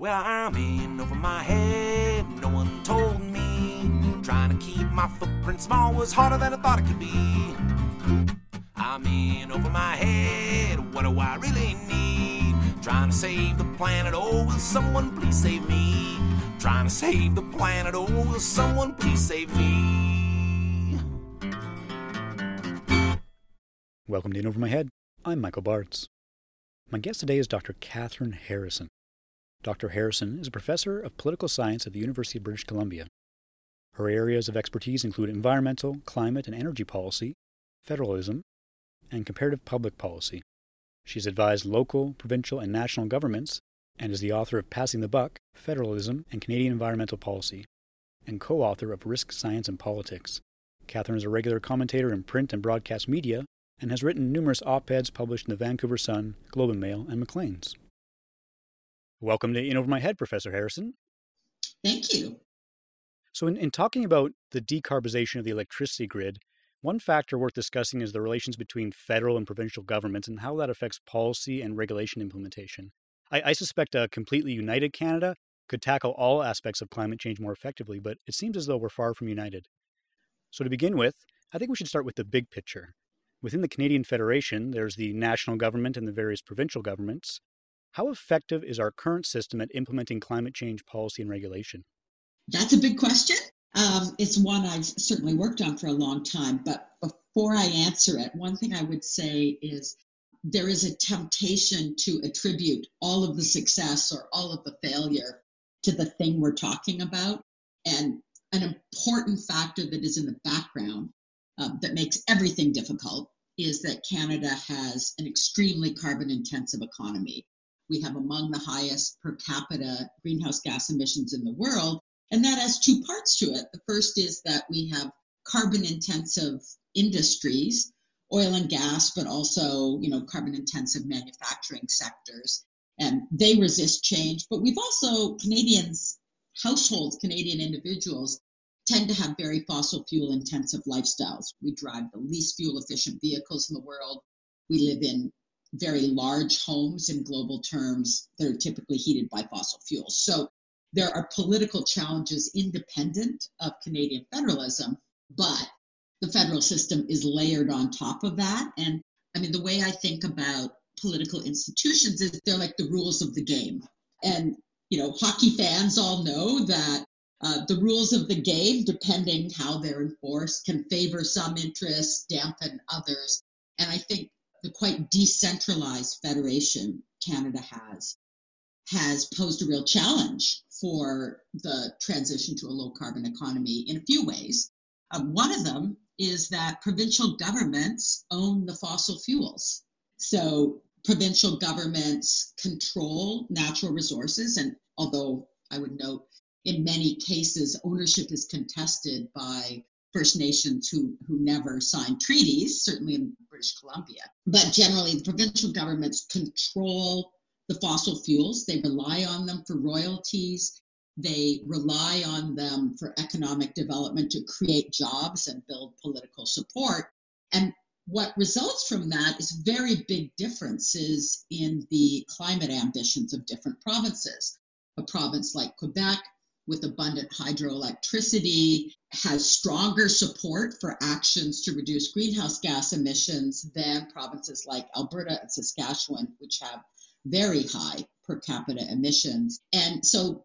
Well, I'm in over my head, no one told me. Trying to keep my footprint small was harder than I thought it could be. I'm in over my head, what do I really need? Trying to save the planet, oh, will someone please save me? Trying to save the planet, oh, will someone please save me? Welcome to In Over My Head. I'm Michael Bartz. My guest today is Dr. Kathryn Harrison. Dr. Harrison is a professor of political science at the University of British Columbia. Her areas of expertise include environmental, climate, and energy policy, federalism, and comparative public policy. She has advised local, provincial, and national governments and is the author of Passing the Buck Federalism and Canadian Environmental Policy, and co author of Risk Science and Politics. Kathryn is a regular commentator in print and broadcast media and has written numerous op eds published in the Vancouver Sun, Globe and Mail, and Maclean's. Welcome to In Over My Head, Professor Harrison. Thank you. So, in, in talking about the decarbonization of the electricity grid, one factor worth discussing is the relations between federal and provincial governments and how that affects policy and regulation implementation. I, I suspect a completely united Canada could tackle all aspects of climate change more effectively, but it seems as though we're far from united. So, to begin with, I think we should start with the big picture. Within the Canadian Federation, there's the national government and the various provincial governments. How effective is our current system at implementing climate change policy and regulation? That's a big question. Um, it's one I've certainly worked on for a long time. But before I answer it, one thing I would say is there is a temptation to attribute all of the success or all of the failure to the thing we're talking about. And an important factor that is in the background uh, that makes everything difficult is that Canada has an extremely carbon intensive economy. We have among the highest per capita greenhouse gas emissions in the world. And that has two parts to it. The first is that we have carbon intensive industries, oil and gas, but also, you know, carbon intensive manufacturing sectors. And they resist change. But we've also, Canadians, households, Canadian individuals, tend to have very fossil fuel intensive lifestyles. We drive the least fuel efficient vehicles in the world. We live in very large homes in global terms that are typically heated by fossil fuels. So there are political challenges independent of Canadian federalism, but the federal system is layered on top of that. And I mean, the way I think about political institutions is they're like the rules of the game. And, you know, hockey fans all know that uh, the rules of the game, depending how they're enforced, can favor some interests, dampen others. And I think the quite decentralized federation Canada has has posed a real challenge for the transition to a low carbon economy in a few ways. Um, one of them is that provincial governments own the fossil fuels. So provincial governments control natural resources, and although I would note in many cases ownership is contested by First Nations who, who never signed treaties, certainly in British Columbia. But generally, the provincial governments control the fossil fuels. They rely on them for royalties. They rely on them for economic development to create jobs and build political support. And what results from that is very big differences in the climate ambitions of different provinces. A province like Quebec with abundant hydroelectricity has stronger support for actions to reduce greenhouse gas emissions than provinces like Alberta and Saskatchewan, which have very high per capita emissions. And so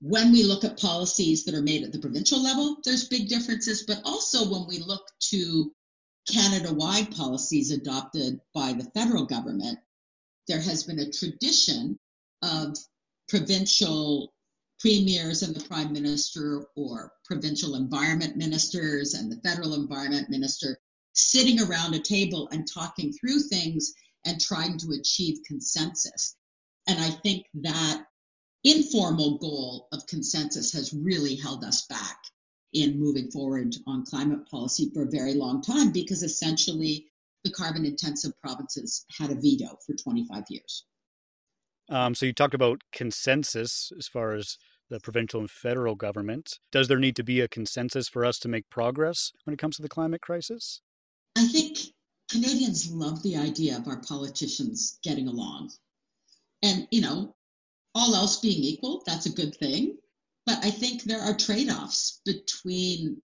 when we look at policies that are made at the provincial level, there's big differences, but also when we look to Canada wide policies adopted by the federal government, there has been a tradition of provincial premiers and the prime minister or provincial environment ministers and the federal environment minister sitting around a table and talking through things and trying to achieve consensus. And I think that informal goal of consensus has really held us back in moving forward on climate policy for a very long time because essentially the carbon intensive provinces had a veto for 25 years. Um, so you talked about consensus as far as the provincial and federal government. Does there need to be a consensus for us to make progress when it comes to the climate crisis? I think Canadians love the idea of our politicians getting along. And, you know, all else being equal, that's a good thing. But I think there are trade offs between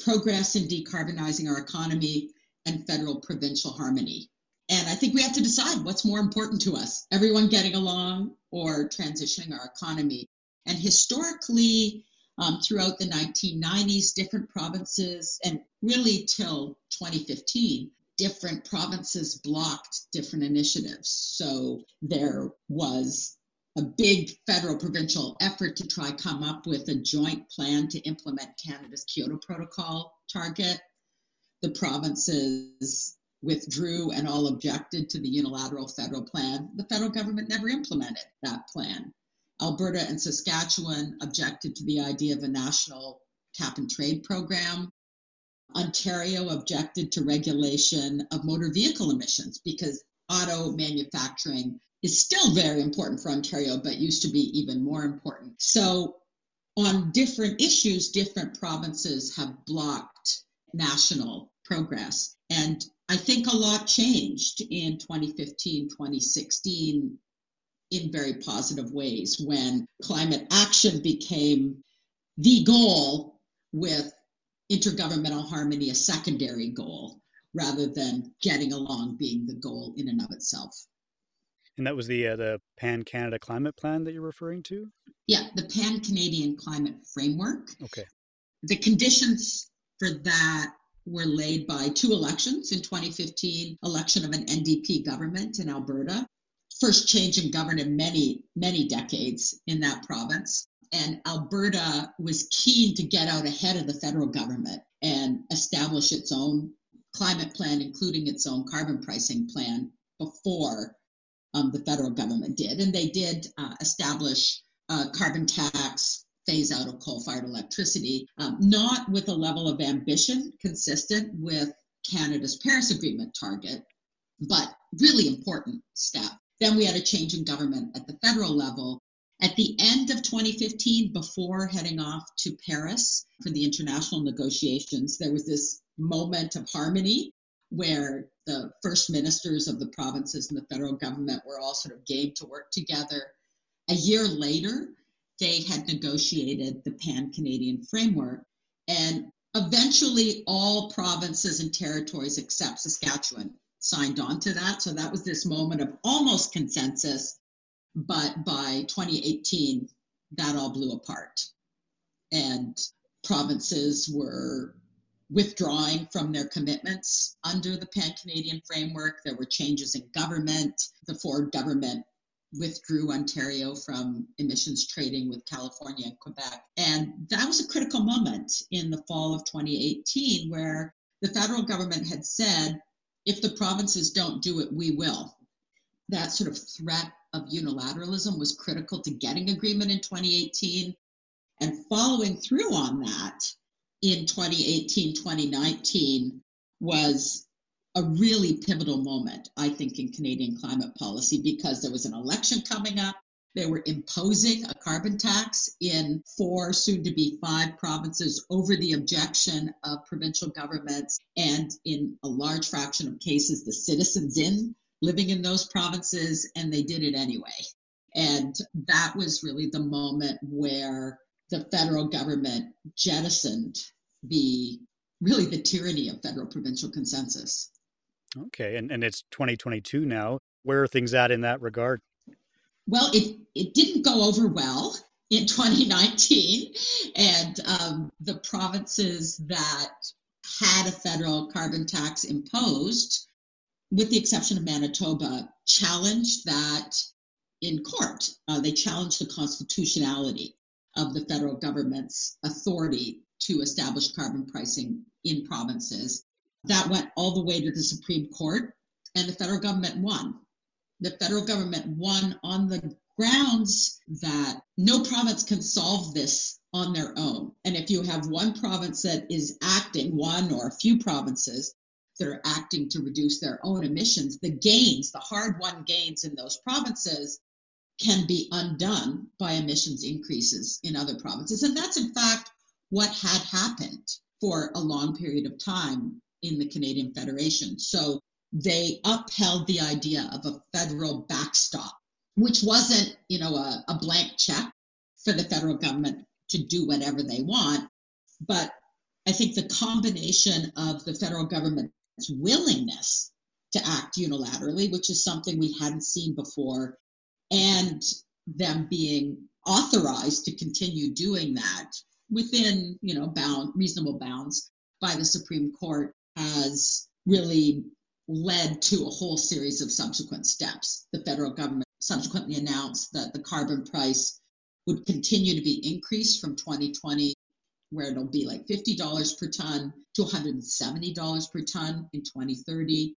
progress in decarbonizing our economy and federal provincial harmony. And I think we have to decide what's more important to us everyone getting along or transitioning our economy. And historically, um, throughout the 1990s, different provinces, and really till 2015, different provinces blocked different initiatives. So there was a big federal provincial effort to try come up with a joint plan to implement Canada's Kyoto Protocol target. The provinces withdrew and all objected to the unilateral federal plan. The federal government never implemented that plan. Alberta and Saskatchewan objected to the idea of a national cap and trade program. Ontario objected to regulation of motor vehicle emissions because auto manufacturing is still very important for Ontario, but used to be even more important. So, on different issues, different provinces have blocked national progress. And I think a lot changed in 2015, 2016 in very positive ways when climate action became the goal with intergovernmental harmony a secondary goal rather than getting along being the goal in and of itself. And that was the uh, the Pan Canada Climate Plan that you're referring to? Yeah, the Pan Canadian Climate Framework. Okay. The conditions for that were laid by two elections in 2015 election of an NDP government in Alberta first change in government in many many decades in that province and Alberta was keen to get out ahead of the federal government and establish its own climate plan, including its own carbon pricing plan, before um, the federal government did. And they did uh, establish a carbon tax, phase out of coal fired electricity, um, not with a level of ambition consistent with Canada's Paris Agreement target, but really important step. Then we had a change in government at the federal level. At the end of 2015, before heading off to Paris for the international negotiations, there was this moment of harmony where the first ministers of the provinces and the federal government were all sort of game to work together. A year later, they had negotiated the Pan Canadian framework, and eventually all provinces and territories except Saskatchewan signed on to that. So that was this moment of almost consensus. But by 2018, that all blew apart. And provinces were withdrawing from their commitments under the Pan Canadian framework. There were changes in government. The Ford government withdrew Ontario from emissions trading with California and Quebec. And that was a critical moment in the fall of 2018 where the federal government had said, if the provinces don't do it, we will. That sort of threat of unilateralism was critical to getting agreement in 2018. And following through on that, in 2018, 2019 was a really pivotal moment, I think, in Canadian climate policy because there was an election coming up. They were imposing a carbon tax in four, soon to be five provinces over the objection of provincial governments and in a large fraction of cases, the citizens in living in those provinces, and they did it anyway. And that was really the moment where the federal government jettisoned the really the tyranny of federal provincial consensus. Okay, and, and it's 2022 now. Where are things at in that regard? Well, it, it didn't go over well in 2019, and um, the provinces that had a federal carbon tax imposed, with the exception of Manitoba, challenged that in court. Uh, they challenged the constitutionality of the federal government's authority to establish carbon pricing in provinces. That went all the way to the Supreme Court, and the federal government won. The federal government won on the grounds that no province can solve this on their own. And if you have one province that is acting, one or a few provinces that are acting to reduce their own emissions, the gains, the hard won gains in those provinces can be undone by emissions increases in other provinces. And that's in fact what had happened for a long period of time in the Canadian Federation. So they upheld the idea of a federal backstop, which wasn't, you know, a, a blank check for the federal government to do whatever they want. But I think the combination of the federal government's willingness to act unilaterally, which is something we hadn't seen before, and them being authorized to continue doing that within, you know, bound reasonable bounds by the Supreme Court has really led to a whole series of subsequent steps. The federal government subsequently announced that the carbon price would continue to be increased from 2020 where it'll be like $50 per ton to $170 per ton in 2030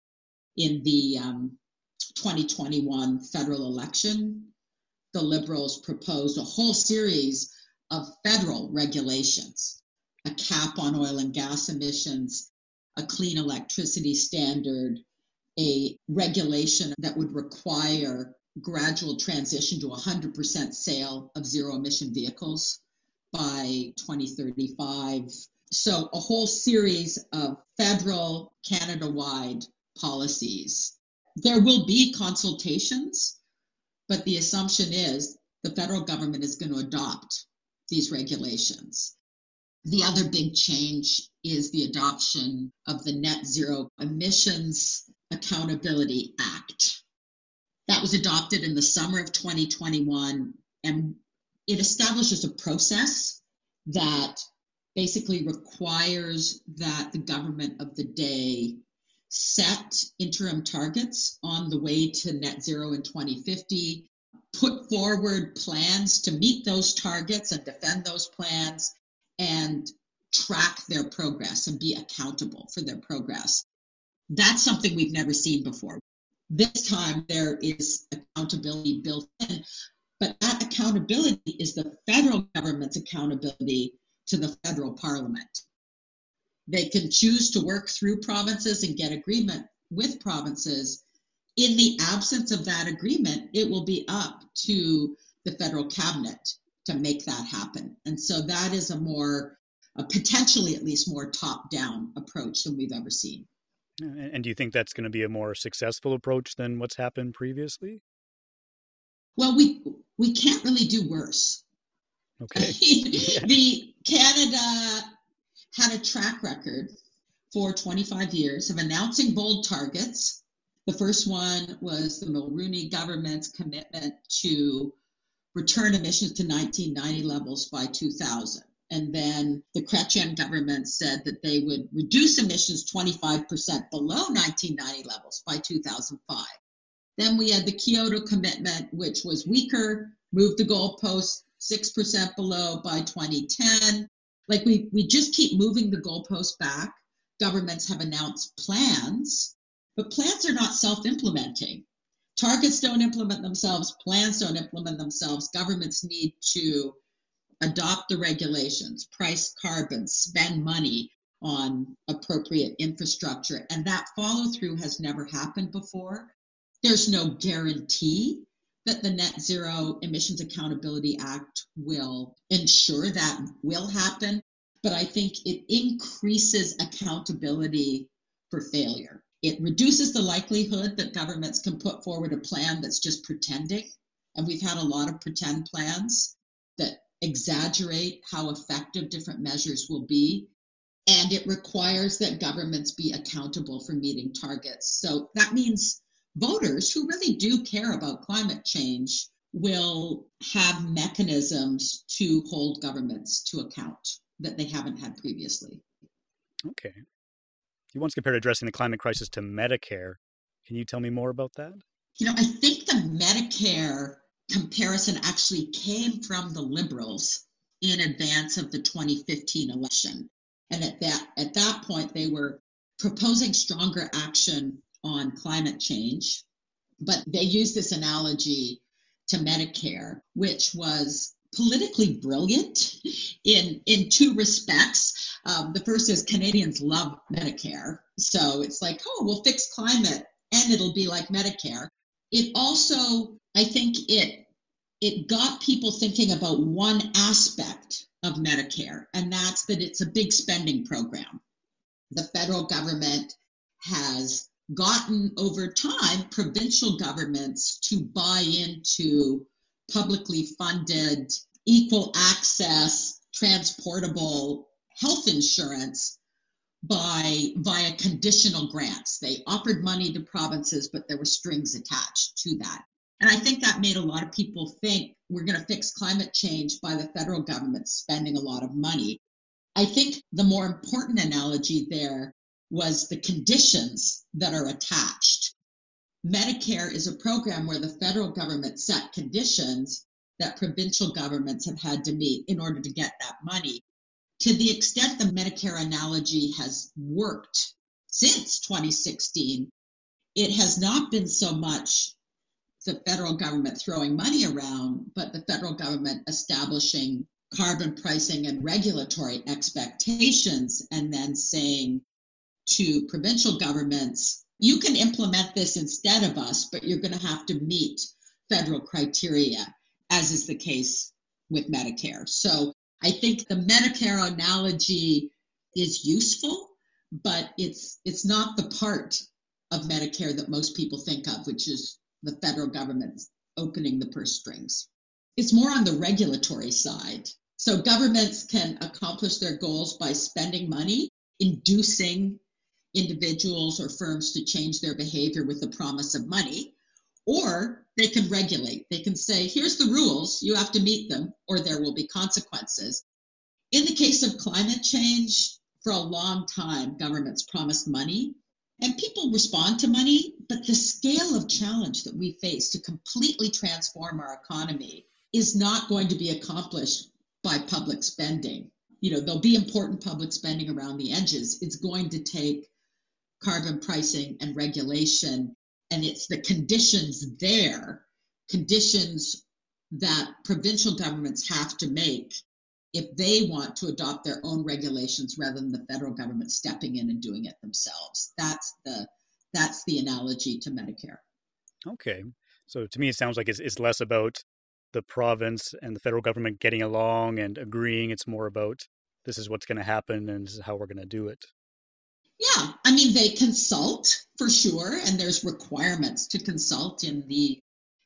in the um, 2021 federal election, the Liberals proposed a whole series of federal regulations a cap on oil and gas emissions, a clean electricity standard, a regulation that would require gradual transition to 100% sale of zero emission vehicles by 2035. So, a whole series of federal, Canada wide policies. There will be consultations, but the assumption is the federal government is going to adopt these regulations. The other big change is the adoption of the Net Zero Emissions Accountability Act. That was adopted in the summer of 2021, and it establishes a process that basically requires that the government of the day set interim targets on the way to net zero in 2050, put forward plans to meet those targets and defend those plans, and track their progress and be accountable for their progress. That's something we've never seen before. This time there is accountability built in, but that accountability is the federal government's accountability to the federal parliament. They can choose to work through provinces and get agreement with provinces. In the absence of that agreement, it will be up to the federal cabinet to make that happen. And so that is a more, a potentially at least more top down approach than we've ever seen. And do you think that's going to be a more successful approach than what's happened previously? Well, we we can't really do worse. Okay. yeah. The Canada had a track record for 25 years of announcing bold targets. The first one was the Mulroney government's commitment to return emissions to 1990 levels by 2000. And then the Chrétien government said that they would reduce emissions 25% below 1990 levels by 2005. Then we had the Kyoto commitment, which was weaker, moved the goalpost 6% below by 2010 like we we just keep moving the goalpost back. Governments have announced plans, but plans are not self-implementing. Targets don't implement themselves, plans don't implement themselves. Governments need to adopt the regulations, price carbon, spend money on appropriate infrastructure. And that follow through has never happened before. There's no guarantee that the Net Zero Emissions Accountability Act will ensure that will happen, but I think it increases accountability for failure. It reduces the likelihood that governments can put forward a plan that's just pretending. And we've had a lot of pretend plans that exaggerate how effective different measures will be. And it requires that governments be accountable for meeting targets. So that means voters who really do care about climate change will have mechanisms to hold governments to account that they haven't had previously. Okay. You once compared addressing the climate crisis to Medicare. Can you tell me more about that? You know, I think the Medicare comparison actually came from the liberals in advance of the 2015 election. And at that at that point they were proposing stronger action on climate change, but they use this analogy to Medicare, which was politically brilliant in in two respects. Um, the first is Canadians love Medicare, so it's like, oh, we'll fix climate and it'll be like Medicare. It also, I think, it it got people thinking about one aspect of Medicare, and that's that it's a big spending program. The federal government has gotten over time provincial governments to buy into publicly funded, equal access, transportable health insurance by via conditional grants. They offered money to provinces, but there were strings attached to that. And I think that made a lot of people think we're going to fix climate change by the federal government spending a lot of money. I think the more important analogy there was the conditions that are attached. Medicare is a program where the federal government set conditions that provincial governments have had to meet in order to get that money. To the extent the Medicare analogy has worked since 2016, it has not been so much the federal government throwing money around, but the federal government establishing carbon pricing and regulatory expectations and then saying to provincial governments, you can implement this instead of us, but you're going to have to meet federal criteria, as is the case with Medicare. So I think the Medicare analogy is useful, but it's it's not the part of Medicare that most people think of, which is the federal government opening the purse strings. It's more on the regulatory side. So governments can accomplish their goals by spending money, inducing individuals or firms to change their behavior with the promise of money, or they can regulate. They can say, here's the rules, you have to meet them, or there will be consequences. In the case of climate change, for a long time, governments promised money and people respond to money, but the scale of challenge that we face to completely transform our economy is not going to be accomplished by public spending. You know, there'll be important public spending around the edges. It's going to take carbon pricing and regulation, and it's the conditions there, conditions that provincial governments have to make if they want to adopt their own regulations rather than the federal government stepping in and doing it themselves. That's the that's the analogy to Medicare. Okay. So to me it sounds like it's, it's less about the province and the federal government getting along and agreeing. It's more about this is what's going to happen and this is how we're going to do it. Yeah, I mean they consult for sure, and there's requirements to consult in the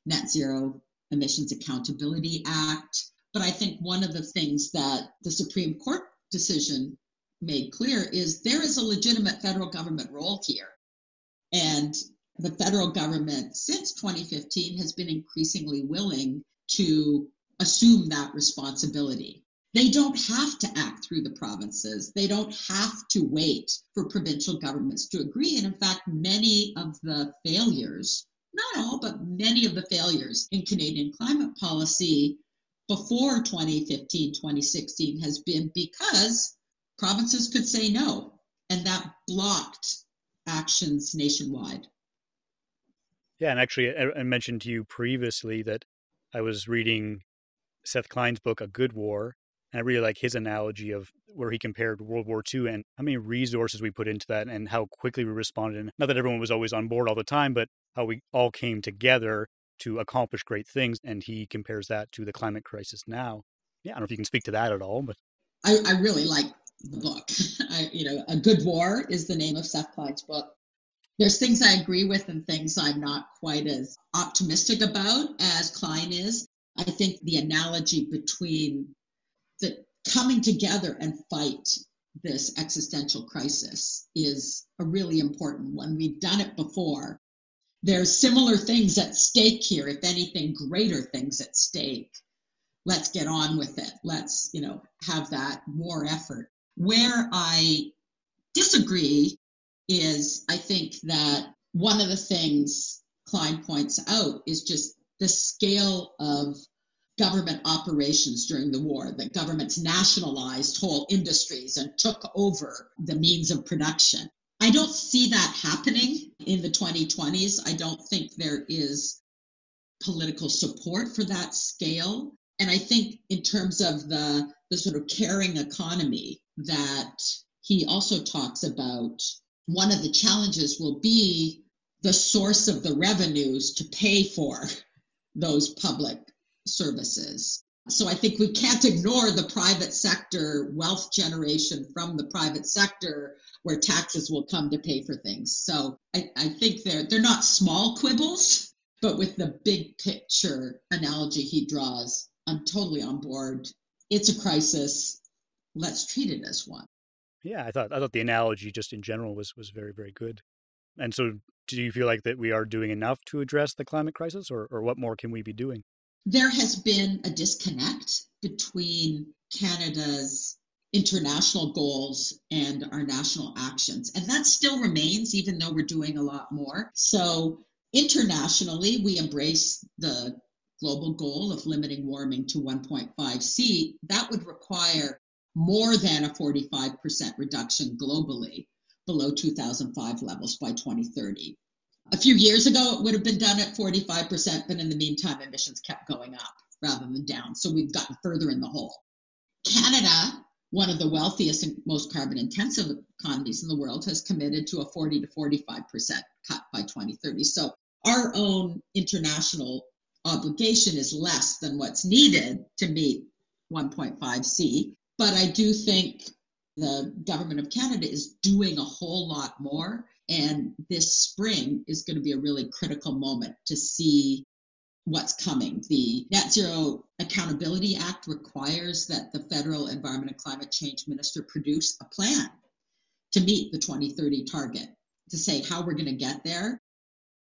Net Zero Emissions Accountability Act. But I think one of the things that the Supreme Court decision made clear is there is a legitimate federal government role here. And the federal government since 2015 has been increasingly willing to assume that responsibility. They don't have to act through the provinces. They don't have to wait for provincial governments to agree. And in fact, many of the failures, not all, but many of the failures in Canadian climate policy before 2015, 2016 has been because provinces could say no, and that blocked actions nationwide. Yeah, and actually, I mentioned to you previously that I was reading Seth Klein's book, A Good War, and I really like his analogy of where he compared World War II and how many resources we put into that and how quickly we responded. And not that everyone was always on board all the time, but how we all came together to accomplish great things. And he compares that to the climate crisis now. Yeah, I don't know if you can speak to that at all, but I, I really like the book. I, you know, A Good War is the name of Seth Klein's book. There's things I agree with and things I'm not quite as optimistic about as Klein is. I think the analogy between the coming together and fight this existential crisis is a really important one. We've done it before there's similar things at stake here, if anything, greater things at stake. Let's get on with it. Let's, you know, have that war effort. Where I disagree is I think that one of the things Klein points out is just the scale of government operations during the war, that governments nationalized whole industries and took over the means of production. I don't see that happening in the 2020s. I don't think there is political support for that scale. And I think in terms of the, the sort of caring economy that he also talks about, one of the challenges will be the source of the revenues to pay for those public services. So I think we can't ignore the private sector wealth generation from the private sector where taxes will come to pay for things. So I, I think they're they're not small quibbles, but with the big picture analogy he draws, I'm totally on board. It's a crisis. Let's treat it as one. Yeah, I thought I thought the analogy just in general was was very very good. And so, do you feel like that we are doing enough to address the climate crisis, or or what more can we be doing? There has been a disconnect between Canada's international goals and our national actions, and that still remains, even though we're doing a lot more. So internationally, we embrace the global goal of limiting warming to 1.5 C. That would require more than a 45% reduction globally below 2005 levels by 2030. A few years ago, it would have been done at 45%, but in the meantime, emissions kept going up rather than down. So we've gotten further in the hole. Canada, one of the wealthiest and most carbon intensive economies in the world, has committed to a 40 to 45% cut by 2030. So our own international obligation is less than what's needed to meet 1.5 C. But I do think the government of Canada is doing a whole lot more. And this spring is going to be a really critical moment to see what's coming. The Net Zero Accountability Act requires that the federal environment and climate change minister produce a plan to meet the 2030 target, to say how we're going to get there.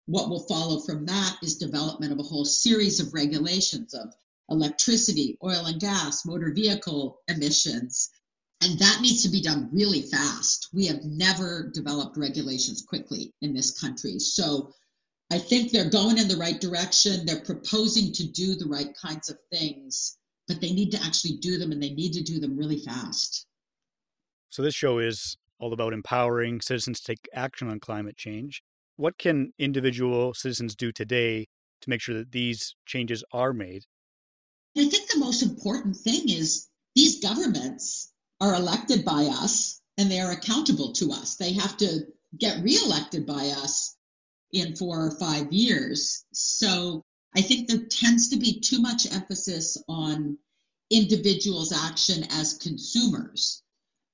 What will follow from that is development of a whole series of regulations of electricity, oil and gas, motor vehicle emissions. And that needs to be done really fast. We have never developed regulations quickly in this country. So I think they're going in the right direction. They're proposing to do the right kinds of things, but they need to actually do them and they need to do them really fast. So, this show is all about empowering citizens to take action on climate change. What can individual citizens do today to make sure that these changes are made? I think the most important thing is these governments are elected by us and they are accountable to us. They have to get reelected by us in four or five years. So I think there tends to be too much emphasis on individuals' action as consumers,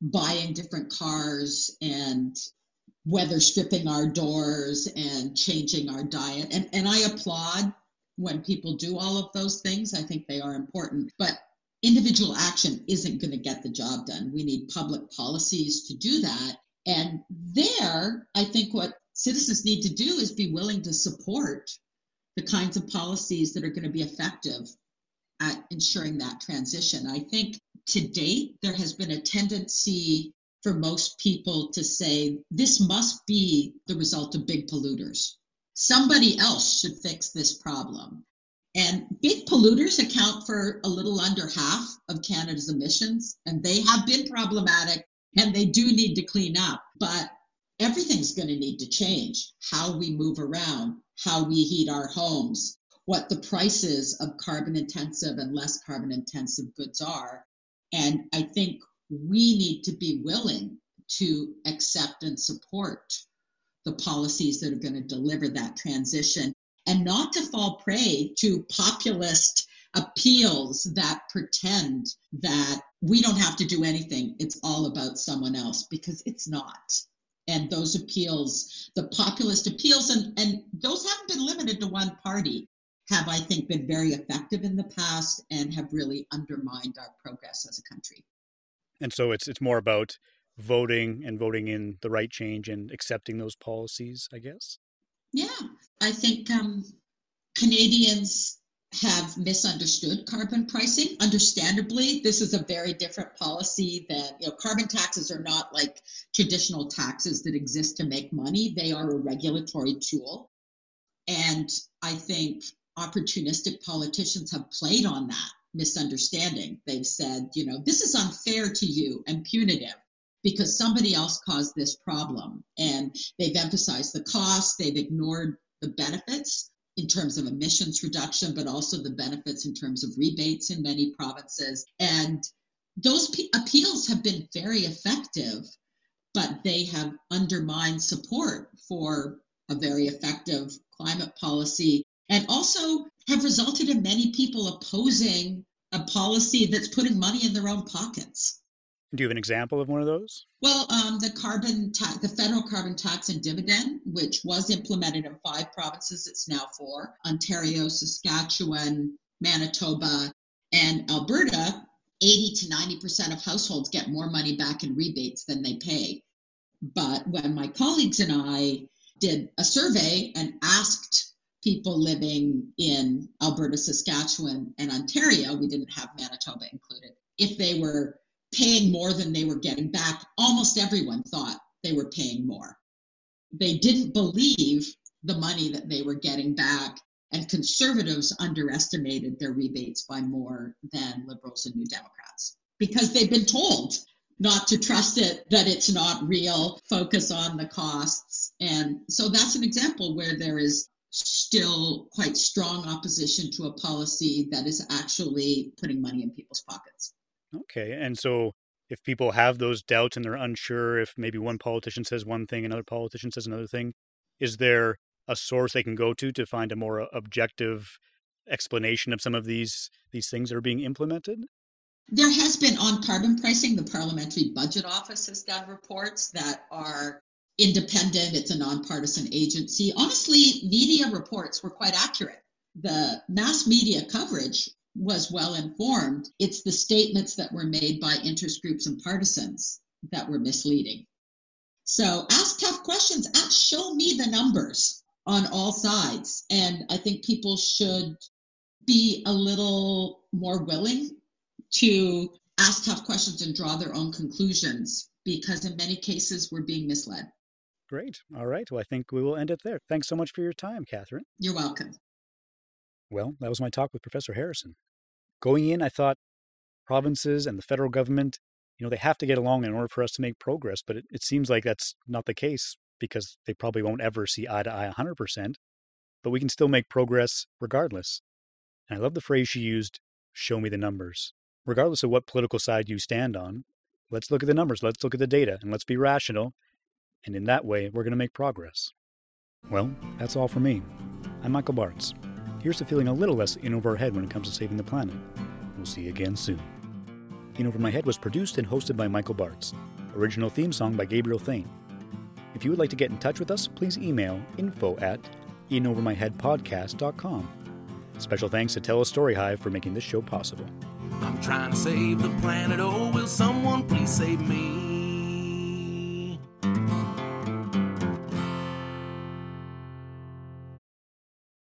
buying different cars and weather stripping our doors and changing our diet. And, and I applaud when people do all of those things. I think they are important. But individual action isn't going to get the job done. We need public policies to do that. And there, I think what citizens need to do is be willing to support the kinds of policies that are going to be effective at ensuring that transition. I think to date, there has been a tendency for most people to say this must be the result of big polluters. Somebody else should fix this problem. And big polluters account for a little under half of Canada's emissions, and they have been problematic and they do need to clean up. But everything's going to need to change how we move around, how we heat our homes, what the prices of carbon intensive and less carbon intensive goods are. And I think we need to be willing to accept and support the policies that are going to deliver that transition and not to fall prey to populist appeals that pretend that we don't have to do anything. It's all about someone else because it's not. And those appeals, the populist appeals, and, and those haven't been limited to one party, have, I think, been very effective in the past and have really undermined our progress as a country. And so it's it's more about voting and voting in the right change and accepting those policies, I guess? Yeah, I think um, Canadians have misunderstood carbon pricing. Understandably, this is a very different policy than, you know, carbon taxes are not like traditional taxes that exist to make money. They are a regulatory tool. And I think opportunistic politicians have played on that misunderstanding. They've said, you know, this is unfair to you and punitive because somebody else caused this problem. And they've emphasized the cost, they've ignored the benefits in terms of emissions reduction, but also the benefits in terms of rebates in many provinces. And those appeals have been very effective, but they have undermined support for a very effective climate policy and also have resulted in many people opposing a policy that's putting money in their own pockets. Do you have an example of one of those? Well, um, the carbon tax, the federal carbon tax and dividend, which was implemented in five provinces, it's now four: Ontario, Saskatchewan, Manitoba, and Alberta. 80 to 90 percent of households get more money back in rebates than they pay. But when my colleagues and I did a survey and asked people living in Alberta, Saskatchewan, and Ontario, we didn't have Manitoba included, if they were paying more than they were getting back, almost everyone thought they were paying more. They didn't believe the money that they were getting back, and conservatives underestimated their rebates by more than liberals and New Democrats because they've been told not to trust it, that it's not real, focus on the costs. And so that's an example where there is still quite strong opposition to a policy that is actually putting money in people's pockets. Okay. And so if people have those doubts and they're unsure if maybe one politician says one thing, another politician says another thing, is there a source they can go to to find a more uh, objective explanation of some of these these things that are being implemented? There has been on carbon pricing, the Parliamentary Budget Office has done reports that are independent, it's a nonpartisan agency. Honestly, media reports were quite accurate. The mass media coverage was well informed. It's the statements that were made by interest groups and partisans that were misleading. So ask tough questions. Ask, show me the numbers on all sides. And I think people should be a little more willing to ask tough questions and draw their own conclusions because in many cases we're being misled. Great. All right. Well, I think we will end it there. Thanks so much for your time, Kathryn. You're welcome. Well, that was my talk with Professor Harrison. Going in, I thought provinces and the federal government, you know, they have to get along in order for us to make progress, but it, it seems like that's not the case because they probably won't ever see eye to eye 100%, but we can still make progress regardless. And I love the phrase she used show me the numbers. Regardless of what political side you stand on, let's look at the numbers, let's look at the data, and let's be rational. And in that way, we're going to make progress. Well, that's all for me. I'm Michael Bartz. Here's to feeling a little less in over our head when it comes to saving the planet. We'll see you again soon. In Over My Head was produced and hosted by Michael Bartz. Original theme song by Gabriel Thane. If you would like to get in touch with us, please email info at inovermyheadpodcast.com. Special thanks to TELUS STORYHIVE for making this show possible. I'm trying to save the planet. Oh, will someone please save me?